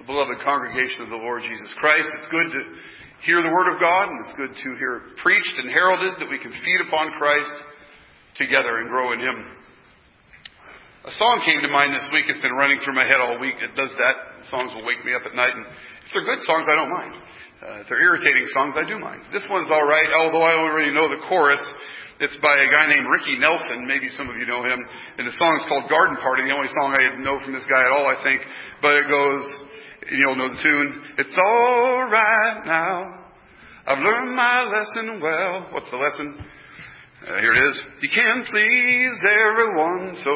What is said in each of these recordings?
the beloved congregation of the Lord Jesus Christ. It's good to hear the Word of God, and it's good to hear it preached and heralded that we can feed upon Christ together and grow in Him. A song came to mind this week. It's been running through my head all week. It does that. Songs will wake me up at night, and if they're good songs, I don't mind. Uh, if they're irritating songs, I do mind. This one's all right, although I already know the chorus. It's by a guy named Ricky Nelson. Maybe some of you know him. And the song is called Garden Party. The only song I know from this guy at all, I think. But it goes, you'll know the tune. It's all right now. I've learned my lesson well. What's the lesson? Uh, here it is. You can't please everyone, so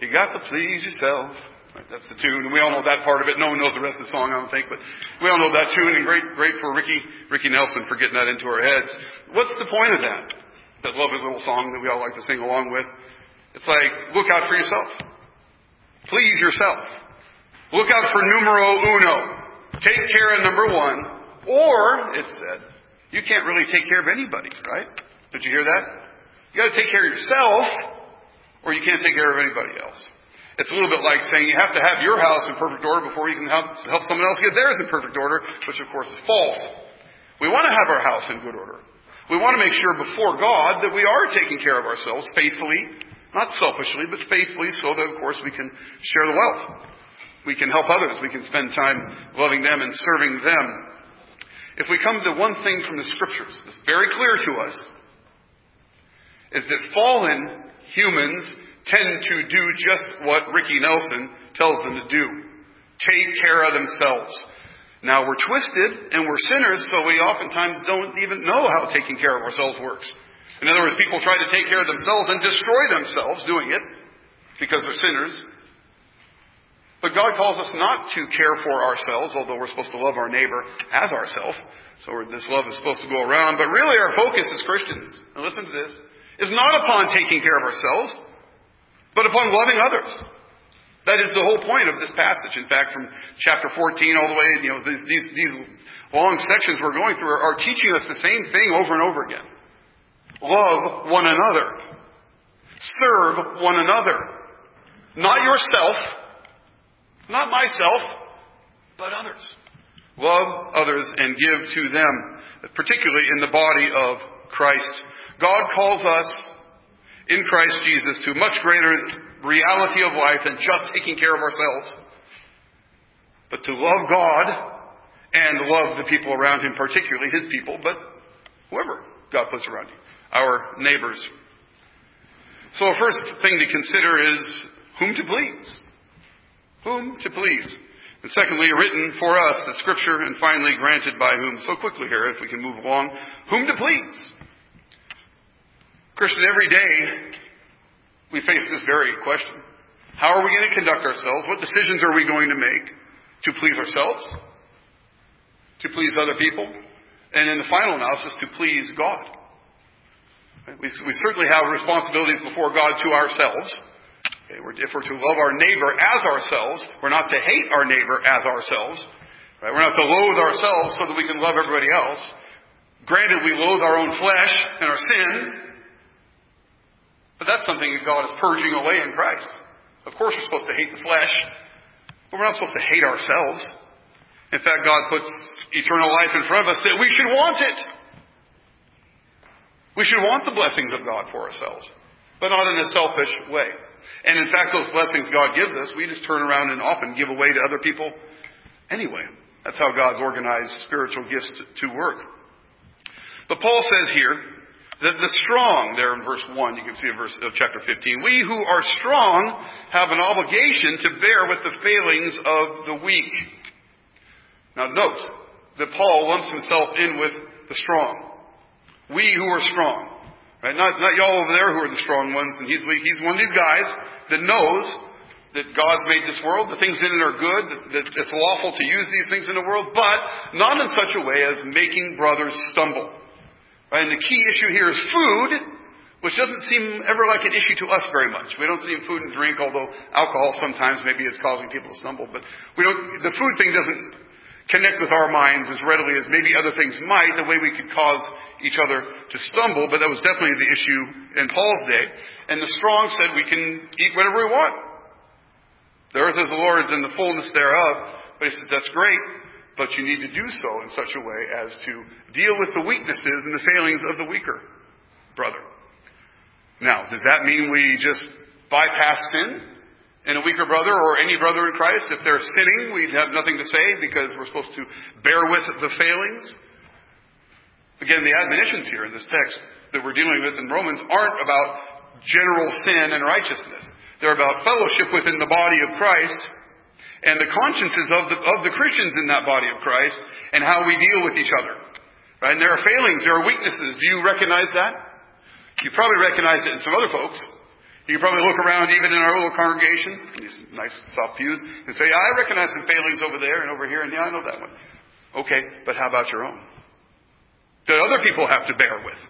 you got to please yourself. Right, that's the tune. We all know that part of it. No one knows the rest of the song, I don't think, but we all know that tune. And great, great for Ricky, Ricky Nelson for getting that into our heads. What's the point of that? That lovely little song that we all like to sing along with. It's like, look out for yourself. Please yourself. Look out for numero uno. Take care of number one. Or, it said, you can't really take care of anybody, right? Did you hear that? You got to take care of yourself, or you can't take care of anybody else. It's a little bit like saying you have to have your house in perfect order before you can help, help someone else get theirs in perfect order, which of course is false. We want to have our house in good order. We want to make sure before God that we are taking care of ourselves faithfully, not selfishly, but faithfully so that of course we can share the wealth. We can help others. We can spend time loving them and serving them. If we come to one thing from the scriptures, it's very clear to us is that fallen humans tend to do just what Ricky Nelson tells them to do. Take care of themselves. Now we're twisted and we're sinners, so we oftentimes don't even know how taking care of ourselves works. In other words, people try to take care of themselves and destroy themselves doing it because they're sinners. But God calls us not to care for ourselves, although we're supposed to love our neighbor as ourselves. So this love is supposed to go around. But really our focus as Christians, and listen to this, is not upon taking care of ourselves, but upon loving others. That is the whole point of this passage. In fact, from chapter 14 all the way, you know, these, these, these long sections we're going through are, are teaching us the same thing over and over again. Love one another. Serve one another. Not yourself, not myself, but others. Love others and give to them, particularly in the body of Christ God calls us in Christ Jesus to much greater reality of life than just taking care of ourselves, but to love God and love the people around Him, particularly His people, but whoever God puts around you, our neighbors. So, a first thing to consider is whom to please. Whom to please. And secondly, written for us, the scripture, and finally granted by whom. So quickly here, if we can move along. Whom to please. Christian, every day we face this very question. How are we going to conduct ourselves? What decisions are we going to make to please ourselves? To please other people? And in the final analysis, to please God. We, we certainly have responsibilities before God to ourselves. Okay, we're, if we're to love our neighbor as ourselves, we're not to hate our neighbor as ourselves. Right? We're not to loathe ourselves so that we can love everybody else. Granted, we loathe our own flesh and our sin, but that's something that God is purging away in Christ. Of course, we're supposed to hate the flesh, but we're not supposed to hate ourselves. In fact, God puts eternal life in front of us that we should want it. We should want the blessings of God for ourselves, but not in a selfish way. And in fact, those blessings God gives us, we just turn around and often give away to other people anyway. That's how God's organized spiritual gifts to, to work. But Paul says here, that the strong, there in verse 1, you can see in verse of chapter 15. We who are strong have an obligation to bear with the failings of the weak. Now note that Paul lumps himself in with the strong. We who are strong. Right? Not, not y'all over there who are the strong ones and he's. He's one of these guys that knows that God's made this world, the things in it are good, that, that it's lawful to use these things in the world, but not in such a way as making brothers stumble. Right? And the key issue here is food, which doesn't seem ever like an issue to us very much. We don't see food and drink, although alcohol sometimes maybe is causing people to stumble. But we don't, the food thing doesn't connect with our minds as readily as maybe other things might, the way we could cause each other to stumble, but that was definitely the issue in Paul's day. And the strong said we can eat whatever we want. The earth is the Lord's and the fullness thereof, But he says, that's great, but you need to do so in such a way as to deal with the weaknesses and the failings of the weaker brother. Now, does that mean we just bypass sin in a weaker brother or any brother in Christ? If they're sinning, we'd have nothing to say because we're supposed to bear with the failings? Again, the admonitions here in this text that we're dealing with in Romans aren't about general sin and righteousness. They're about fellowship within the body of Christ and the consciences of the, of the Christians in that body of Christ and how we deal with each other. Right? And there are failings, there are weaknesses. Do you recognize that? You probably recognize it in some other folks. You can probably look around even in our little congregation, these nice soft pews, and say, I recognize some failings over there and over here, and yeah, I know that one. Okay, but how about your own? That other people have to bear with.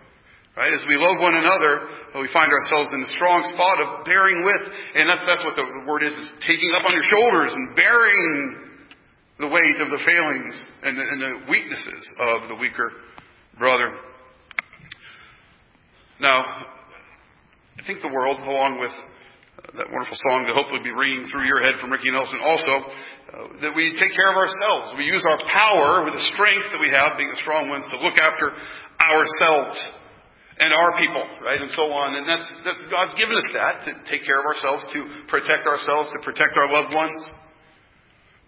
Right? As we love one another, we find ourselves in a strong spot of bearing with. And that's, that's what the, the word is, is taking up on your shoulders and bearing the weight of the failings and the, and the weaknesses of the weaker brother. Now, I think the world, along with that wonderful song that hopefully be ringing through your head from Ricky Nelson also, uh, that we take care of ourselves. We use our power with the strength that we have, being the strong ones, to look after ourselves and our people, right, and so on. And that's, that's God's given us that to take care of ourselves, to protect ourselves, to protect our loved ones.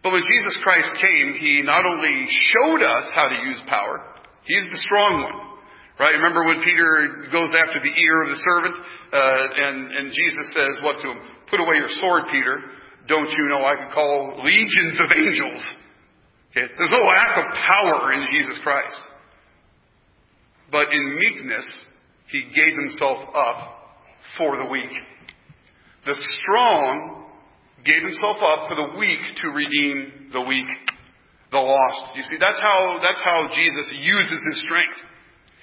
But when Jesus Christ came, He not only showed us how to use power, He's the strong one. Right? Remember when Peter goes after the ear of the servant, uh, and, and Jesus says what to him? Put away your sword, Peter. Don't you know I can call legions of angels? Okay? There's no lack of power in Jesus Christ. But in meekness, he gave himself up for the weak. The strong gave himself up for the weak to redeem the weak, the lost. You see, that's how, that's how Jesus uses his strength.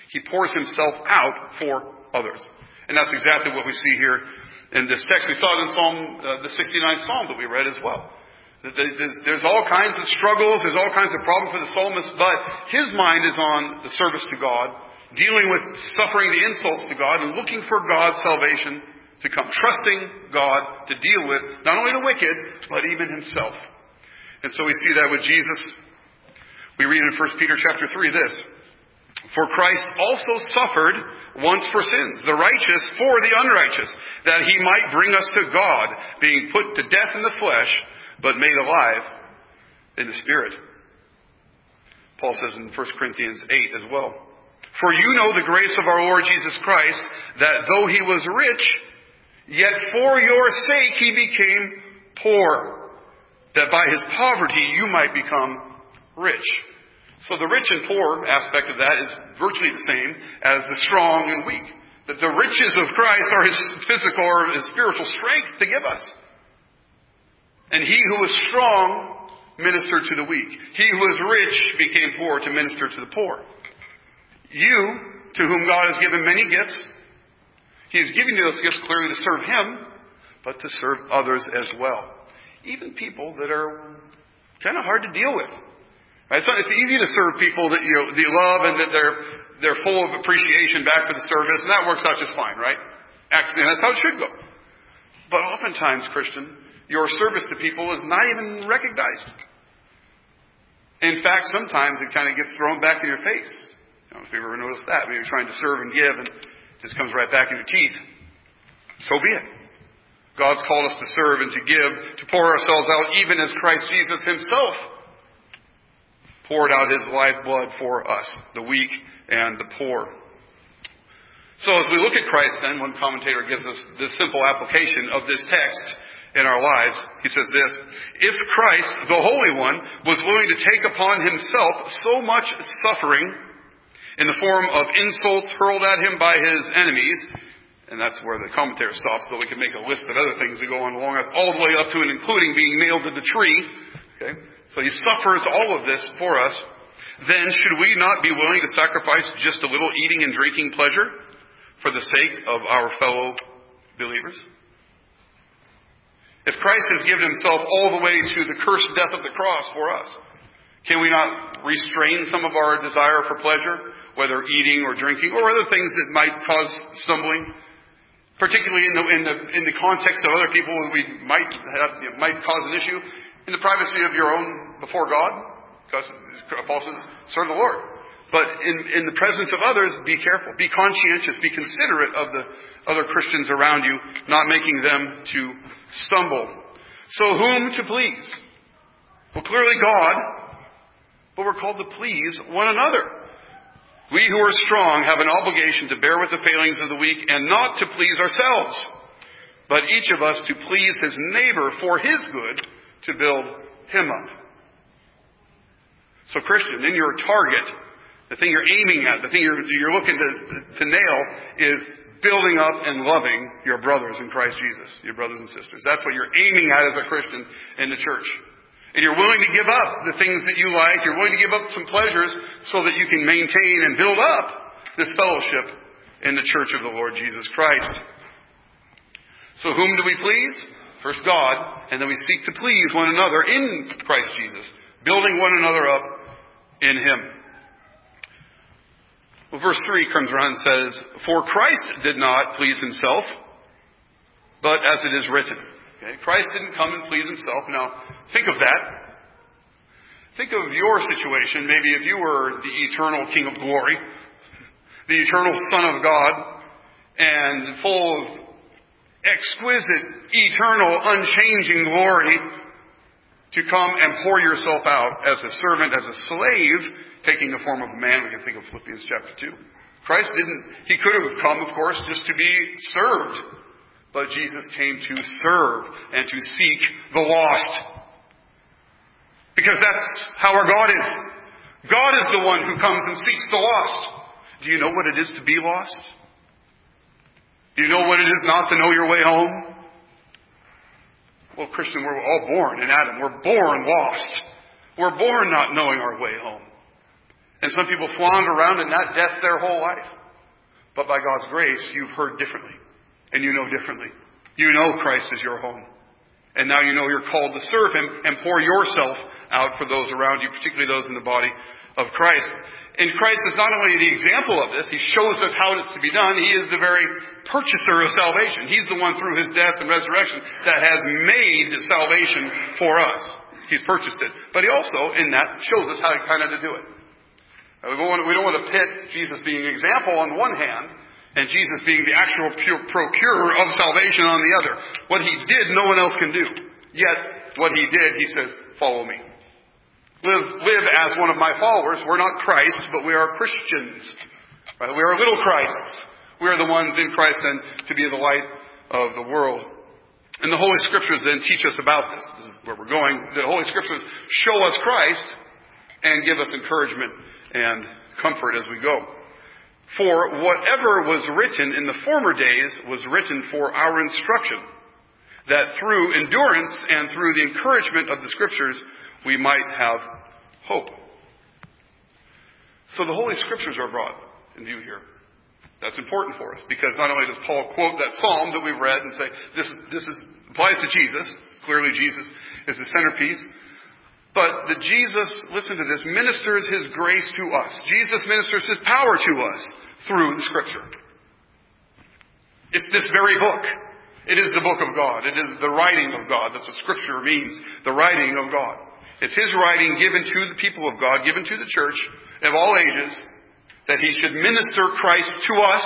He pours himself out for others. And that's exactly what we see here in this text. We saw it in Psalm, uh, the 69th Psalm that we read as well. There's, there's all kinds of struggles, there's all kinds of problems for the psalmist, but his mind is on the service to God dealing with suffering the insults to God and looking for God's salvation to come, trusting God to deal with not only the wicked, but even himself. And so we see that with Jesus. We read in 1 Peter chapter 3 this. For Christ also suffered once for sins, the righteous for the unrighteous, that he might bring us to God, being put to death in the flesh, but made alive in the Spirit. Paul says in 1 Corinthians 8 as well. For you know the grace of our Lord Jesus Christ, that though he was rich, yet for your sake he became poor, that by his poverty you might become rich. So the rich and poor aspect of that is virtually the same as the strong and weak. That the riches of Christ are his physical or his spiritual strength to give us. And he who was strong ministered to the weak. He who was rich became poor to minister to the poor. You, to whom God has given many gifts, He has given you those gifts clearly to serve Him, but to serve others as well. Even people that are kind of hard to deal with. Right? So it's easy to serve people that you, know, that you love and that they're, they're full of appreciation back for the service, and that works out just fine, right? Actually, that's how it should go. But oftentimes, Christian, your service to people is not even recognized. In fact, sometimes it kind of gets thrown back in your face. I don't know if you've ever noticed that. Maybe you're trying to serve and give and it just comes right back in your teeth. So be it. God's called us to serve and to give, to pour ourselves out, even as Christ Jesus himself poured out his lifeblood for us, the weak and the poor. So as we look at Christ then, one commentator gives us this simple application of this text in our lives. He says this, if Christ, the Holy One, was willing to take upon himself so much suffering in the form of insults hurled at him by his enemies. And that's where the commentary stops, though we can make a list of other things that go on along, all the way up to and including being nailed to the tree. Okay? So he suffers all of this for us. Then should we not be willing to sacrifice just a little eating and drinking pleasure for the sake of our fellow believers? If Christ has given himself all the way to the cursed death of the cross for us, can we not restrain some of our desire for pleasure, whether eating or drinking or other things that might cause stumbling? Particularly in the, in the, in the context of other people we might have, might cause an issue. In the privacy of your own before God, because Paul says, serve the Lord. But in, in the presence of others, be careful, be conscientious, be considerate of the other Christians around you, not making them to stumble. So whom to please? Well, clearly God, but we're called to please one another. We who are strong have an obligation to bear with the failings of the weak and not to please ourselves, but each of us to please his neighbor for his good to build him up. So Christian, in your target, the thing you're aiming at, the thing you're, you're looking to, to nail is building up and loving your brothers in Christ Jesus, your brothers and sisters. That's what you're aiming at as a Christian in the church. And you're willing to give up the things that you like. You're willing to give up some pleasures so that you can maintain and build up this fellowship in the church of the Lord Jesus Christ. So whom do we please? First God, and then we seek to please one another in Christ Jesus, building one another up in Him. Well, verse 3 comes around and says, For Christ did not please himself, but as it is written. Okay? Christ didn't come and please himself. Now, think of that. Think of your situation. Maybe if you were the eternal King of glory, the eternal Son of God, and full of exquisite, eternal, unchanging glory, to come and pour yourself out as a servant, as a slave, taking the form of a man. We can think of Philippians chapter 2. Christ didn't, he could have come, of course, just to be served. But Jesus came to serve and to seek the lost. Because that's how our God is. God is the one who comes and seeks the lost. Do you know what it is to be lost? Do you know what it is not to know your way home? Well, Christian, we're all born in Adam. We're born lost. We're born not knowing our way home. And some people flounder around in that death their whole life. But by God's grace, you've heard differently and you know differently. You know Christ is your home. And now you know you're called to serve Him and pour yourself out for those around you, particularly those in the body of Christ. And Christ is not only the example of this, He shows us how it's to be done. He is the very purchaser of salvation. He's the one through His death and resurrection that has made salvation for us. He's purchased it. But He also, in that, shows us how to kind of to do it. We don't, want, we don't want to pit Jesus being an example on one hand and Jesus being the actual procurer of salvation on the other. What he did, no one else can do. Yet, what he did, he says, follow me. Live, live as one of my followers. We're not Christ, but we are Christians. Right? We are little Christs. We are the ones in Christ and to be the light of the world. And the Holy Scriptures then teach us about this. This is where we're going. The Holy Scriptures show us Christ and give us encouragement and comfort as we go. For whatever was written in the former days was written for our instruction, that through endurance and through the encouragement of the Scriptures we might have hope. So the Holy Scriptures are brought in view here. That's important for us because not only does Paul quote that psalm that we've read and say this this is, applies to Jesus, clearly Jesus is the centerpiece, but that Jesus, listen to this, ministers His grace to us. Jesus ministers His power to us through the Scripture. It's this very book. It is the book of God. It is the writing of God. That's what Scripture means. The writing of God. It's His writing given to the people of God, given to the church of all ages, that He should minister Christ to us,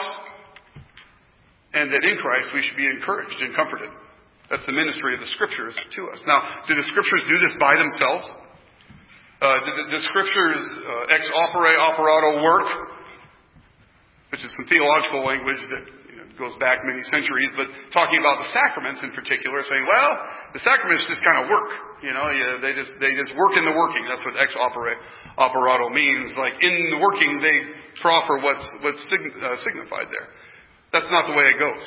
and that in Christ we should be encouraged and comforted. That's the ministry of the Scriptures to us. Now, do the Scriptures do this by themselves? Uh, do the, the Scriptures uh, ex opere operato work? Which is some theological language that goes back many centuries, but talking about the sacraments in particular, saying, well, the sacraments just kind of work. You know, yeah, they just they just work in the working. That's what ex opere operato means. Like in the working, they proffer what's what's uh, signified there. That's not the way it goes.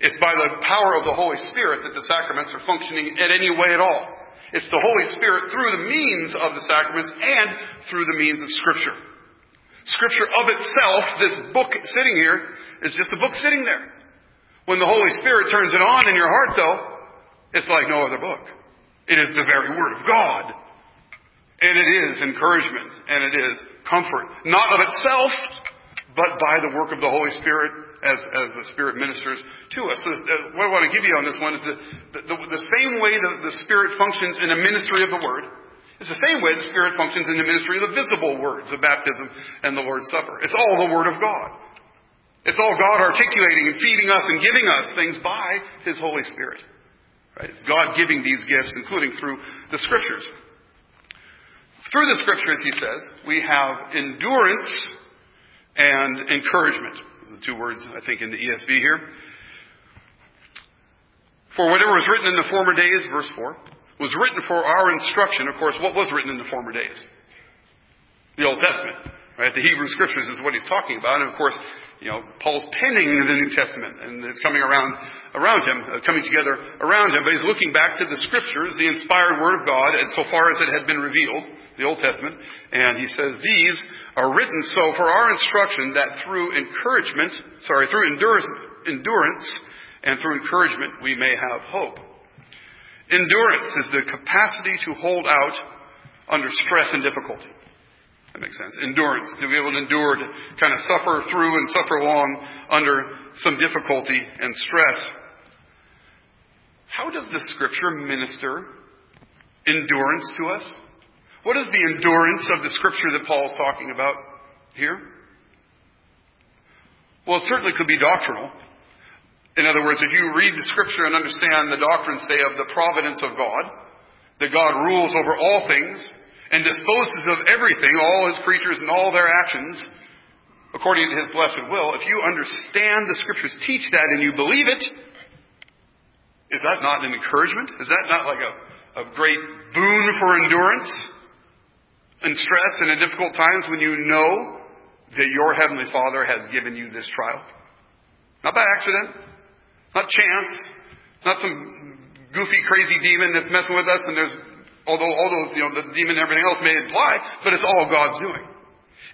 It's by the power of the Holy Spirit that the sacraments are functioning in any way at all. It's the Holy Spirit through the means of the sacraments and through the means of Scripture. Scripture of itself, this book sitting here, is just a book sitting there. When the Holy Spirit turns it on in your heart, though, it's like no other book. It is the very Word of God. And it is encouragement, and it is comfort. Not of itself, but by the work of the Holy Spirit as, as the Spirit ministers to us. So, uh, what I want to give you on this one is the, the, the same way that the Spirit functions in a ministry of the Word it's the same way the Spirit functions in the ministry of the visible words of baptism and the Lord's Supper. It's all the Word of God. It's all God articulating and feeding us and giving us things by His Holy Spirit. Right? It's God giving these gifts, including through the Scriptures. Through the Scriptures, he says, we have endurance and encouragement. Those are the two words, I think, in the ESV here. For whatever was written in the former days, verse 4, was written for our instruction. Of course, what was written in the former days? The Old Testament. Right? The Hebrew Scriptures is what he's talking about. And of course, you know, Paul's penning the New Testament, and it's coming around around him, uh, coming together around him. But he's looking back to the Scriptures, the inspired Word of God, and so far as it had been revealed, the Old Testament, and he says these are written so for our instruction that through encouragement, sorry, through endurance, endurance and through encouragement we may have hope. Endurance is the capacity to hold out under stress and difficulty. That makes sense. Endurance, to be able to endure, to kind of suffer through and suffer along under some difficulty and stress. How does the scripture minister endurance to us? What is the endurance of the scripture that Paul is talking about here? Well, it certainly could be doctrinal. In other words, if you read the scripture and understand the doctrine, say, of the providence of God, that God rules over all things, and disposes of everything, all his creatures and all their actions, according to his blessed will, if you understand the scriptures teach that and you believe it, is that not an encouragement? Is that not like a, a great boon for endurance and stress and in difficult times when you know that your Heavenly Father has given you this trial? Not by accident, not chance, not some goofy, crazy demon that's messing with us and there's Although all those, you know, the demon and everything else may imply, but it's all God's doing.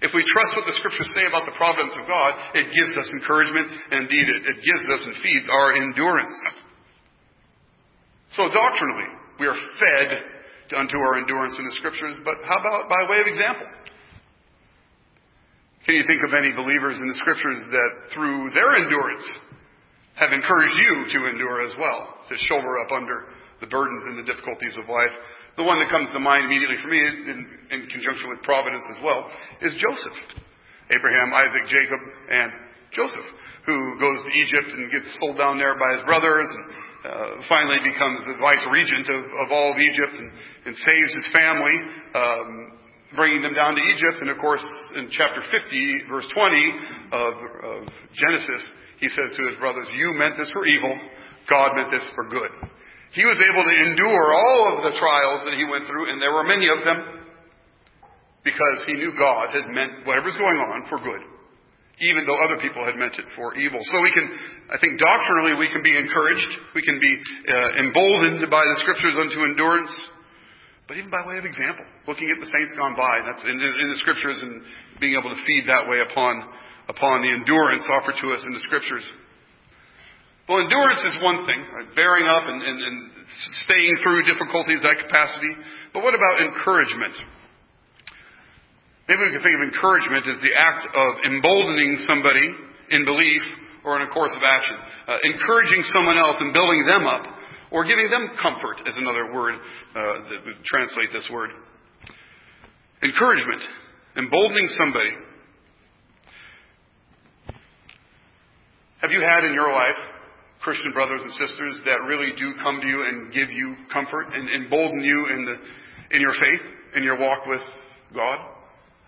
If we trust what the scriptures say about the providence of God, it gives us encouragement, and indeed it, it gives us and feeds our endurance. So doctrinally, we are fed unto our endurance in the scriptures, but how about by way of example? Can you think of any believers in the scriptures that through their endurance have encouraged you to endure as well, to shoulder up under the burdens and the difficulties of life? The one that comes to mind immediately for me, in, in conjunction with providence as well, is Joseph. Abraham, Isaac, Jacob, and Joseph, who goes to Egypt and gets sold down there by his brothers and uh, finally becomes the vice regent of, of all of Egypt and, and saves his family, um, bringing them down to Egypt. And of course, in chapter 50, verse 20 of, of Genesis, he says to his brothers, You meant this for evil, God meant this for good. He was able to endure all of the trials that he went through, and there were many of them, because he knew God had meant whatever's going on for good, even though other people had meant it for evil. So we can, I think doctrinally, we can be encouraged, we can be uh, emboldened by the scriptures unto endurance, but even by way of example, looking at the saints gone by, that's in, in the scriptures and being able to feed that way upon upon the endurance offered to us in the scriptures. Well, endurance is one thing, right? bearing up and, and, and staying through difficulties, that capacity. But what about encouragement? Maybe we can think of encouragement as the act of emboldening somebody in belief or in a course of action. Uh, encouraging someone else and building them up, or giving them comfort is another word uh, that would translate this word. Encouragement, emboldening somebody. Have you had in your life Christian brothers and sisters that really do come to you and give you comfort and embolden you in the in your faith, in your walk with God?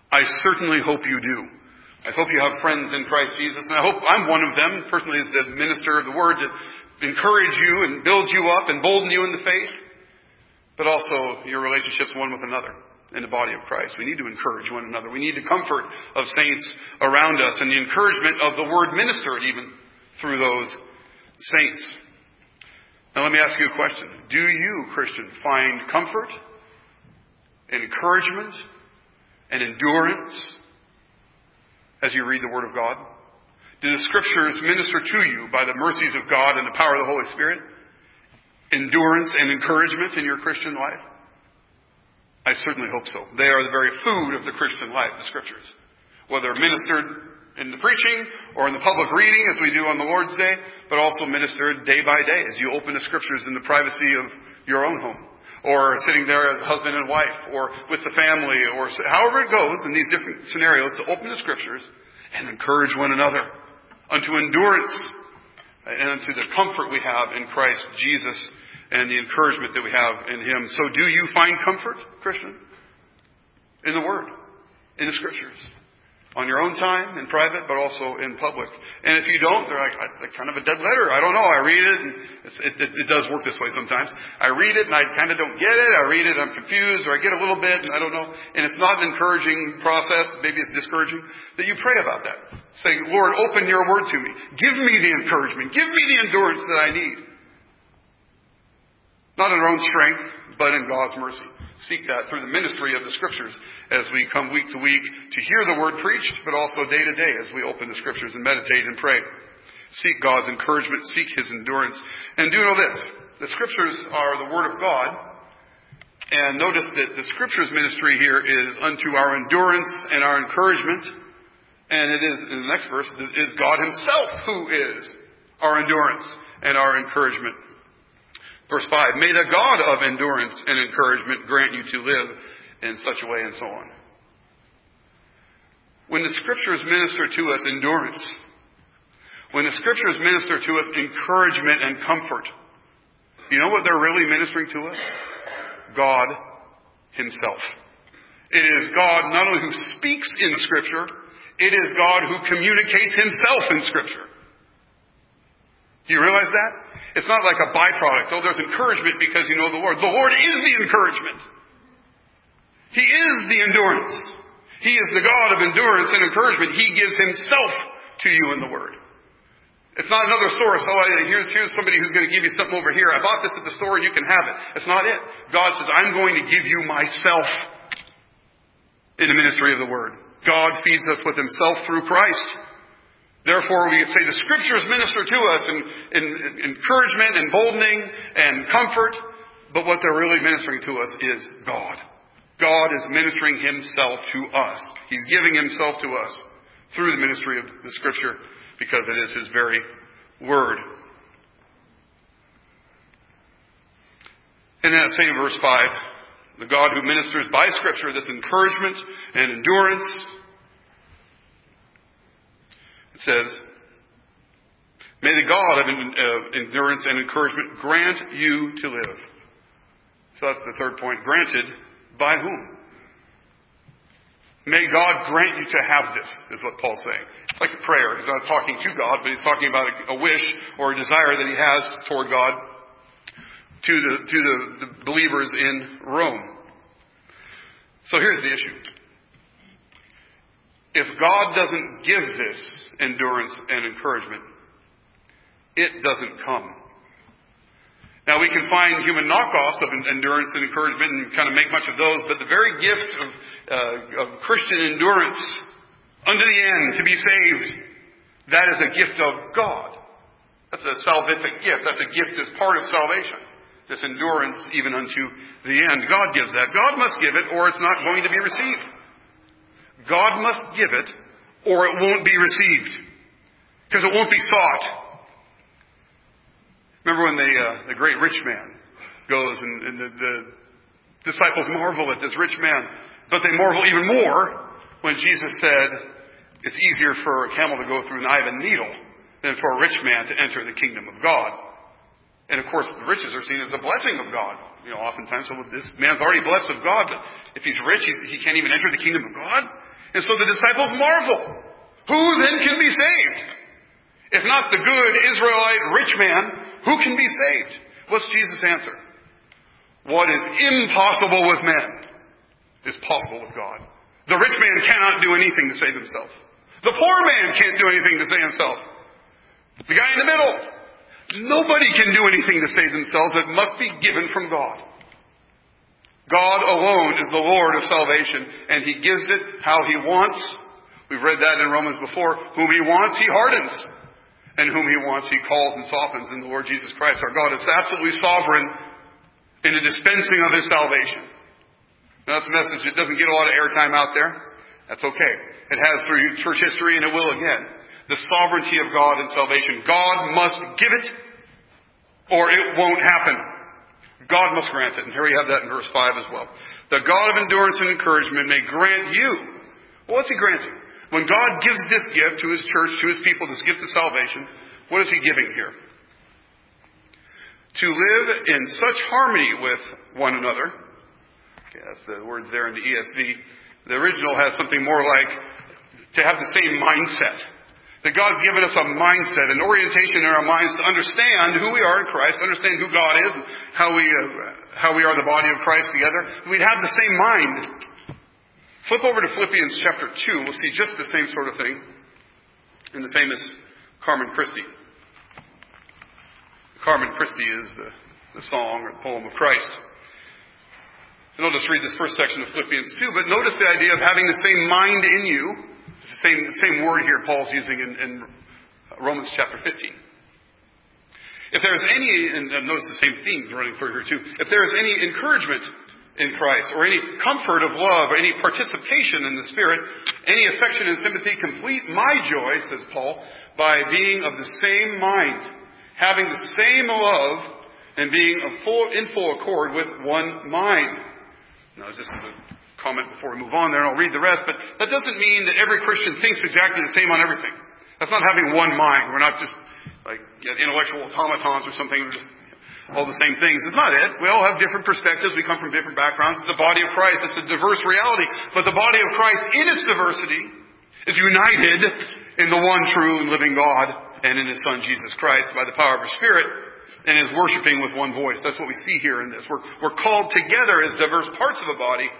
I certainly hope you do. I hope you have friends in Christ Jesus, and I hope I'm one of them, personally as the minister of the Word, to encourage you and build you up, and embolden you in the faith, but also your relationships one with another in the body of Christ. We need to encourage one another. We need the comfort of saints around us and the encouragement of the Word ministered even through those saints. Now let me ask you a question. Do you, Christian, find comfort, encouragement, and endurance as you read the Word of God? Do the Scriptures minister to you by the mercies of God and the power of the Holy Spirit? Endurance and encouragement in your Christian life? I certainly hope so. They are the very food of the Christian life, the Scriptures. Whether ministered in the preaching or in the public reading as we do on the Lord's Day, but also ministered day by day as you open the scriptures in the privacy of your own home. Or sitting there as husband and wife, or with the family, or however it goes in these different scenarios to open the scriptures and encourage one another unto endurance and unto the comfort we have in Christ Jesus and the encouragement that we have in Him. So do you find comfort, Christian? In the Word, in the Scriptures on your own time in private, but also in public. And if you don't, they're like kind of a dead letter. I don't know. I read it, and it, it, it, does work this way sometimes. I read it, and I kind of don't get it. I read it, I'm confused, or I get a little bit, and I don't know. And it's not an encouraging process. Maybe it's discouraging. That you pray about that. Say, Lord, open your word to me. Give me the encouragement. Give me the endurance that I need. Not in our own strength, but in God's mercy seek that through the ministry of the scriptures as we come week to week to hear the word preached, but also day to day as we open the scriptures and meditate and pray. Seek God's encouragement, seek His endurance. And do know this. The scriptures are the word of God. And notice that the scriptures ministry here is unto our endurance and our encouragement. And it is, in the next verse, is God Himself who is our endurance and our encouragement. Verse 5, May the God of endurance and encouragement grant you to live in such a way and so on. When the scriptures minister to us endurance, when the scriptures minister to us encouragement and comfort, you know what they're really ministering to us? God Himself. It is God not only who speaks in Scripture, it is God who communicates Himself in Scripture. Do you realize that? It's not like a byproduct. Oh, there's encouragement because you know the Lord. The Lord is the encouragement. He is the endurance. He is the God of endurance and encouragement. He gives Himself to you in the Word. It's not another source. Oh, here's, here's somebody who's going to give you something over here. I bought this at the store and you can have it. That's not it. God says, I'm going to give you myself in the ministry of the Word. God feeds us with Himself through Christ. Therefore, we say the scriptures minister to us in, in, in encouragement, emboldening, and comfort, but what they're really ministering to us is God. God is ministering Himself to us. He's giving Himself to us through the ministry of the Scripture because it is His very Word. In that same verse 5, the God who ministers by Scripture this encouragement and endurance says, May the God of endurance and encouragement grant you to live. So that's the third point. Granted by whom? May God grant you to have this, is what Paul's saying. It's like a prayer. He's not talking to God, but he's talking about a, wish or a desire that he has toward God to the, to the, the believers in Rome. So here's the issue. If God doesn't give this endurance and encouragement, it doesn't come. Now we can find human knockoffs of endurance and encouragement and kind of make much of those, but the very gift of, uh, of Christian endurance unto the end to be saved, that is a gift of God. That's a salvific gift. That's a gift as part of salvation. This endurance even unto the end. God gives that. God must give it or it's not going to be received. God must give it or it won't be received. Because it won't be sought. Remember when the, uh, the great rich man goes and, and the, the disciples marvel at this rich man, but they marvel even more when Jesus said, it's easier for a camel to go through an eye of a needle than for a rich man to enter the kingdom of God. And of course, the riches are seen as a blessing of God. You know, oftentimes, so this man's already blessed of God, but if he's rich, he's, he can't even enter the kingdom of God. And so the disciples marvel. Who then can be saved? If not the good Israelite rich man, who can be saved? What's Jesus' answer? What is impossible with men is possible with God. The rich man cannot do anything to save himself. The poor man can't do anything to save himself. The guy in the middle, nobody can do anything to save themselves. It must be given from God. God alone is the Lord of salvation, and He gives it how He wants. We've read that in Romans before. Whom He wants, He hardens. And whom He wants, He calls and softens in the Lord Jesus Christ. Our God is absolutely sovereign in the dispensing of His salvation. Now, that's a message that doesn't get a lot of airtime out there. That's okay. It has through church history and it will again. The sovereignty of God in salvation. God must give it or it won't happen. God must grant it. And here we have that in verse 5 as well. The God of endurance and encouragement may grant you. Well, what's He granting? When God gives this gift to His church, to His people, this gift of salvation, what is He giving here? To live in such harmony with one another. Okay, that's the words there in the ESV. The original has something more like to have the same mindset. That God's given us a mindset, an orientation in our minds to understand who we are in Christ, understand who God is, how we, uh, how we are the body of Christ together. We'd have the same mind. Flip over to Philippians chapter 2. We'll see just the same sort of thing in the famous Carmen Christi. Carmen Christi is the, the song or the poem of Christ. And I'll just read this first section of Philippians 2, but notice the idea of having the same mind in you. It's the same, same word here Paul's using in, in Romans chapter 15. If there is any, and notice the same themes running through here too, if there is any encouragement in Christ, or any comfort of love, or any participation in the Spirit, any affection and sympathy, complete my joy, says Paul, by being of the same mind, having the same love, and being full, in full accord with one mind. Now, just as a comment before we move on there, and I'll read the rest, but that doesn't mean that every Christian thinks exactly the same on everything. That's not having one mind. We're not just like intellectual automatons or something. We're just all the same things. It's not it. We all have different perspectives. We come from different backgrounds. It's the body of Christ. It's a diverse reality. But the body of Christ, in its diversity, is united in the one true and living God and in His Son Jesus Christ by the power of His Spirit and is worshiping with one voice. That's what we see here in this. We're, we're called together as diverse parts of a body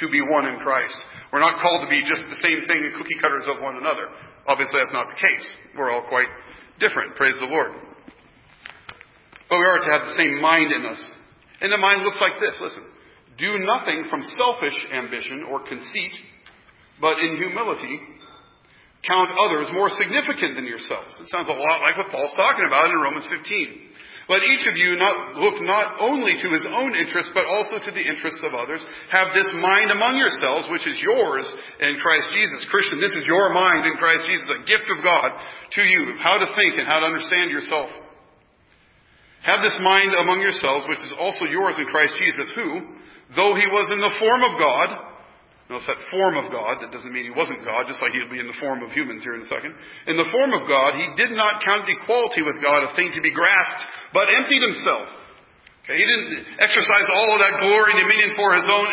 to be one in Christ. We're not called to be just the same thing and cookie cutters of one another. Obviously, that's not the case. We're all quite different. Praise the Lord. But we are to have the same mind in us. And the mind looks like this. Listen. Do nothing from selfish ambition or conceit, but in humility count others more significant than yourselves. It sounds a lot like what Paul's talking about in Romans 15. Let each of you not look not only to his own interest, but also to the interests of others. Have this mind among yourselves, which is yours in Christ Jesus. Christian, this is your mind in Christ Jesus, a gift of God to you, of how to think and how to understand yourself. Have this mind among yourselves, which is also yours in Christ Jesus, who, though he was in the form of God, Notice that form of God. That doesn't mean he wasn't God, just like he'll be in the form of humans here in a second. In the form of God, he did not count equality with God a thing to be grasped, but emptied himself. Okay, he didn't exercise all of that glory and dominion for his own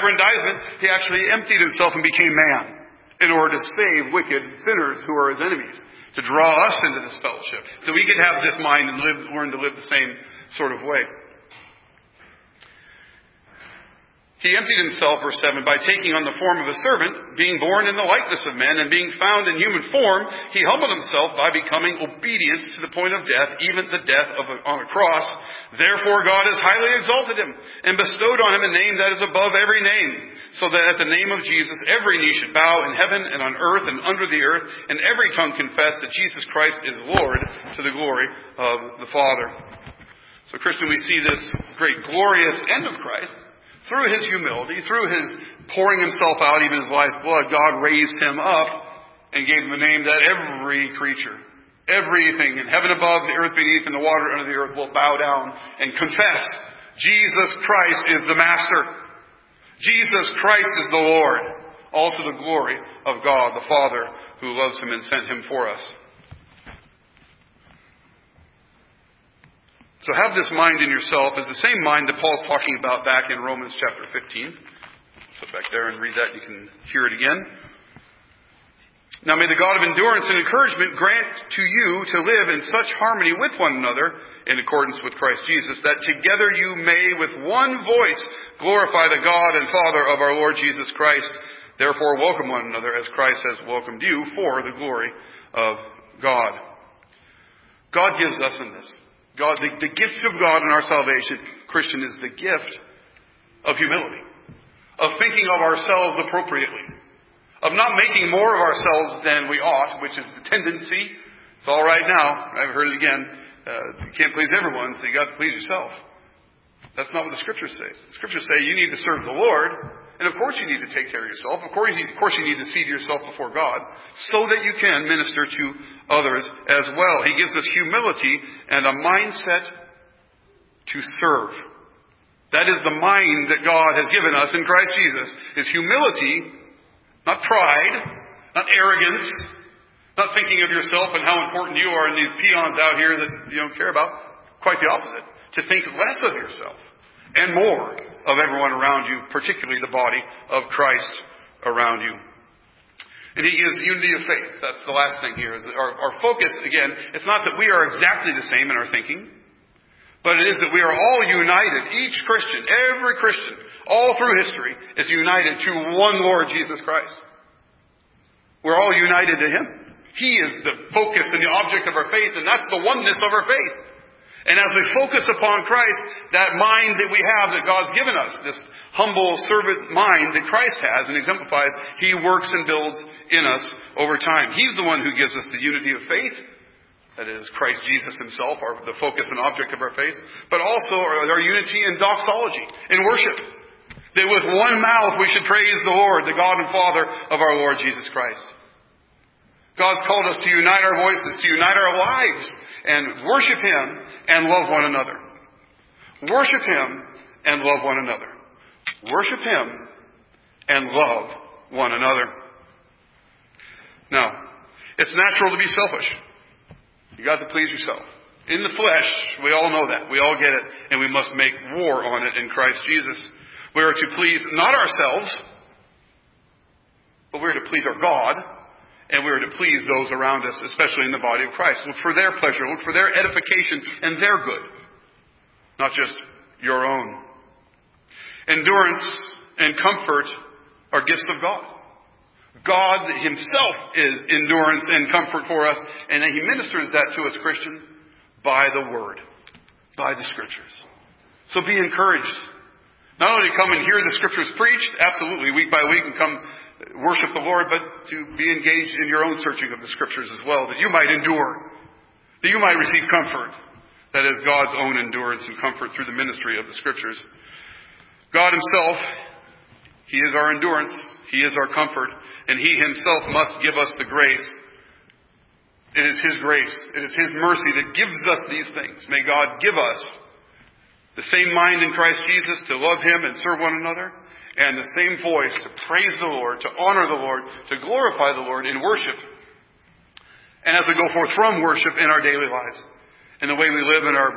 aggrandizement. He actually emptied himself and became man in order to save wicked sinners who are his enemies, to draw us into this fellowship. So we could have this mind and live, learn to live the same sort of way. He emptied himself, verse 7, by taking on the form of a servant, being born in the likeness of men, and being found in human form, he humbled himself by becoming obedient to the point of death, even the death of a, on a cross. Therefore God has highly exalted him, and bestowed on him a name that is above every name, so that at the name of Jesus every knee should bow in heaven and on earth and under the earth, and every tongue confess that Jesus Christ is Lord to the glory of the Father. So Christian, we see this great glorious end of Christ through his humility, through his pouring himself out, even his life's blood, God raised him up and gave him a name that every creature, everything in heaven above, the earth beneath, and the water under the earth will bow down and confess Jesus Christ is the Master. Jesus Christ is the Lord. All to the glory of God the Father who loves him and sent him for us. So have this mind in yourself is the same mind that Paul's talking about back in Romans chapter 15. So back there and read that. You can hear it again. Now may the God of endurance and encouragement grant to you to live in such harmony with one another in accordance with Christ Jesus that together you may with one voice glorify the God and Father of our Lord Jesus Christ. Therefore welcome one another as Christ has welcomed you for the glory of God. God gives us in this God, the, the gift of God in our salvation, Christian, is the gift of humility, of thinking of ourselves appropriately, of not making more of ourselves than we ought, which is the tendency. It's all right now. I've heard it again. Uh, you can't please everyone, so you got to please yourself. That's not what the scriptures say. The scriptures say you need to serve the Lord, And of course you need to take care of yourself. Of course, you, of course you need to see to yourself before God so that you can minister to others as well. He gives us humility and a mindset to serve. That is the mind that God has given us in Christ Jesus, is humility, not pride, not arrogance, not thinking of yourself and how important you are and these peons out here that you don't care about. Quite the opposite. To think less of yourself and more of everyone around you, particularly the body of Christ around you. And he gives unity of faith. That's the last thing here. Our, our focus, again, it's not that we are exactly the same in our thinking, but it is that we are all united. Each Christian, every Christian, all through history, is united to one Lord Jesus Christ. We're all united to Him. He is the focus and the object of our faith, and that's the oneness of our faith. And as we focus upon Christ, that mind that we have that God's given us, this humble servant mind that Christ has and exemplifies, He works and builds in us over time. He's the one who gives us the unity of faith. That is Christ Jesus Himself, our, the focus and object of our faith. But also our, our unity in doxology, in worship. That with one mouth we should praise the Lord, the God and Father of our Lord Jesus Christ. God's called us to unite our voices, to unite our lives, and worship Him and love one another. Worship Him and love one another. Worship Him and love one another. Now, it's natural to be selfish. You got to please yourself. In the flesh, we all know that. We all get it, and we must make war on it in Christ Jesus. We are to please not ourselves, but we are to please our God and we are to please those around us, especially in the body of Christ. Look for their pleasure, look for their edification and their good, not just your own. Endurance and comfort are gifts of God. God Himself is endurance and comfort for us, and He ministers that to us, Christian, by the Word, by the Scriptures. So be encouraged. Not only come and hear the Scriptures preached, absolutely, week by week, and come worship the Lord, but to be engaged in your own searching of the Scriptures as well, that you might endure, that you might receive comfort. That is God's own endurance and comfort through the ministry of the Scriptures. God Himself, He is our endurance, He is our comfort, and He Himself must give us the grace. It is His grace, it is His mercy that gives us these things. May God give us the same mind in Christ Jesus to love Him and serve one another and the same voice to praise the Lord, to honor the Lord, to glorify the Lord in worship. And as we go forth from worship in our daily lives, in the way we live in our,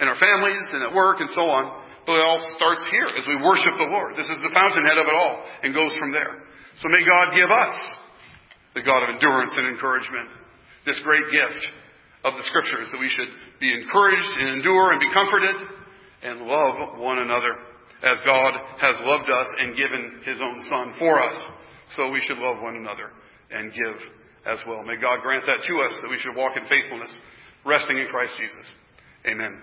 in our families and at work and so on, but it all starts here as we worship the Lord. This is the fountainhead of it all and goes from there. So may God give us the God of endurance and encouragement, this great gift of the scriptures that we should be encouraged and endure and be comforted and love one another as God has loved us and given His own Son for us. So we should love one another and give as well. May God grant that to us that we should walk in faithfulness, resting in Christ Jesus. Amen.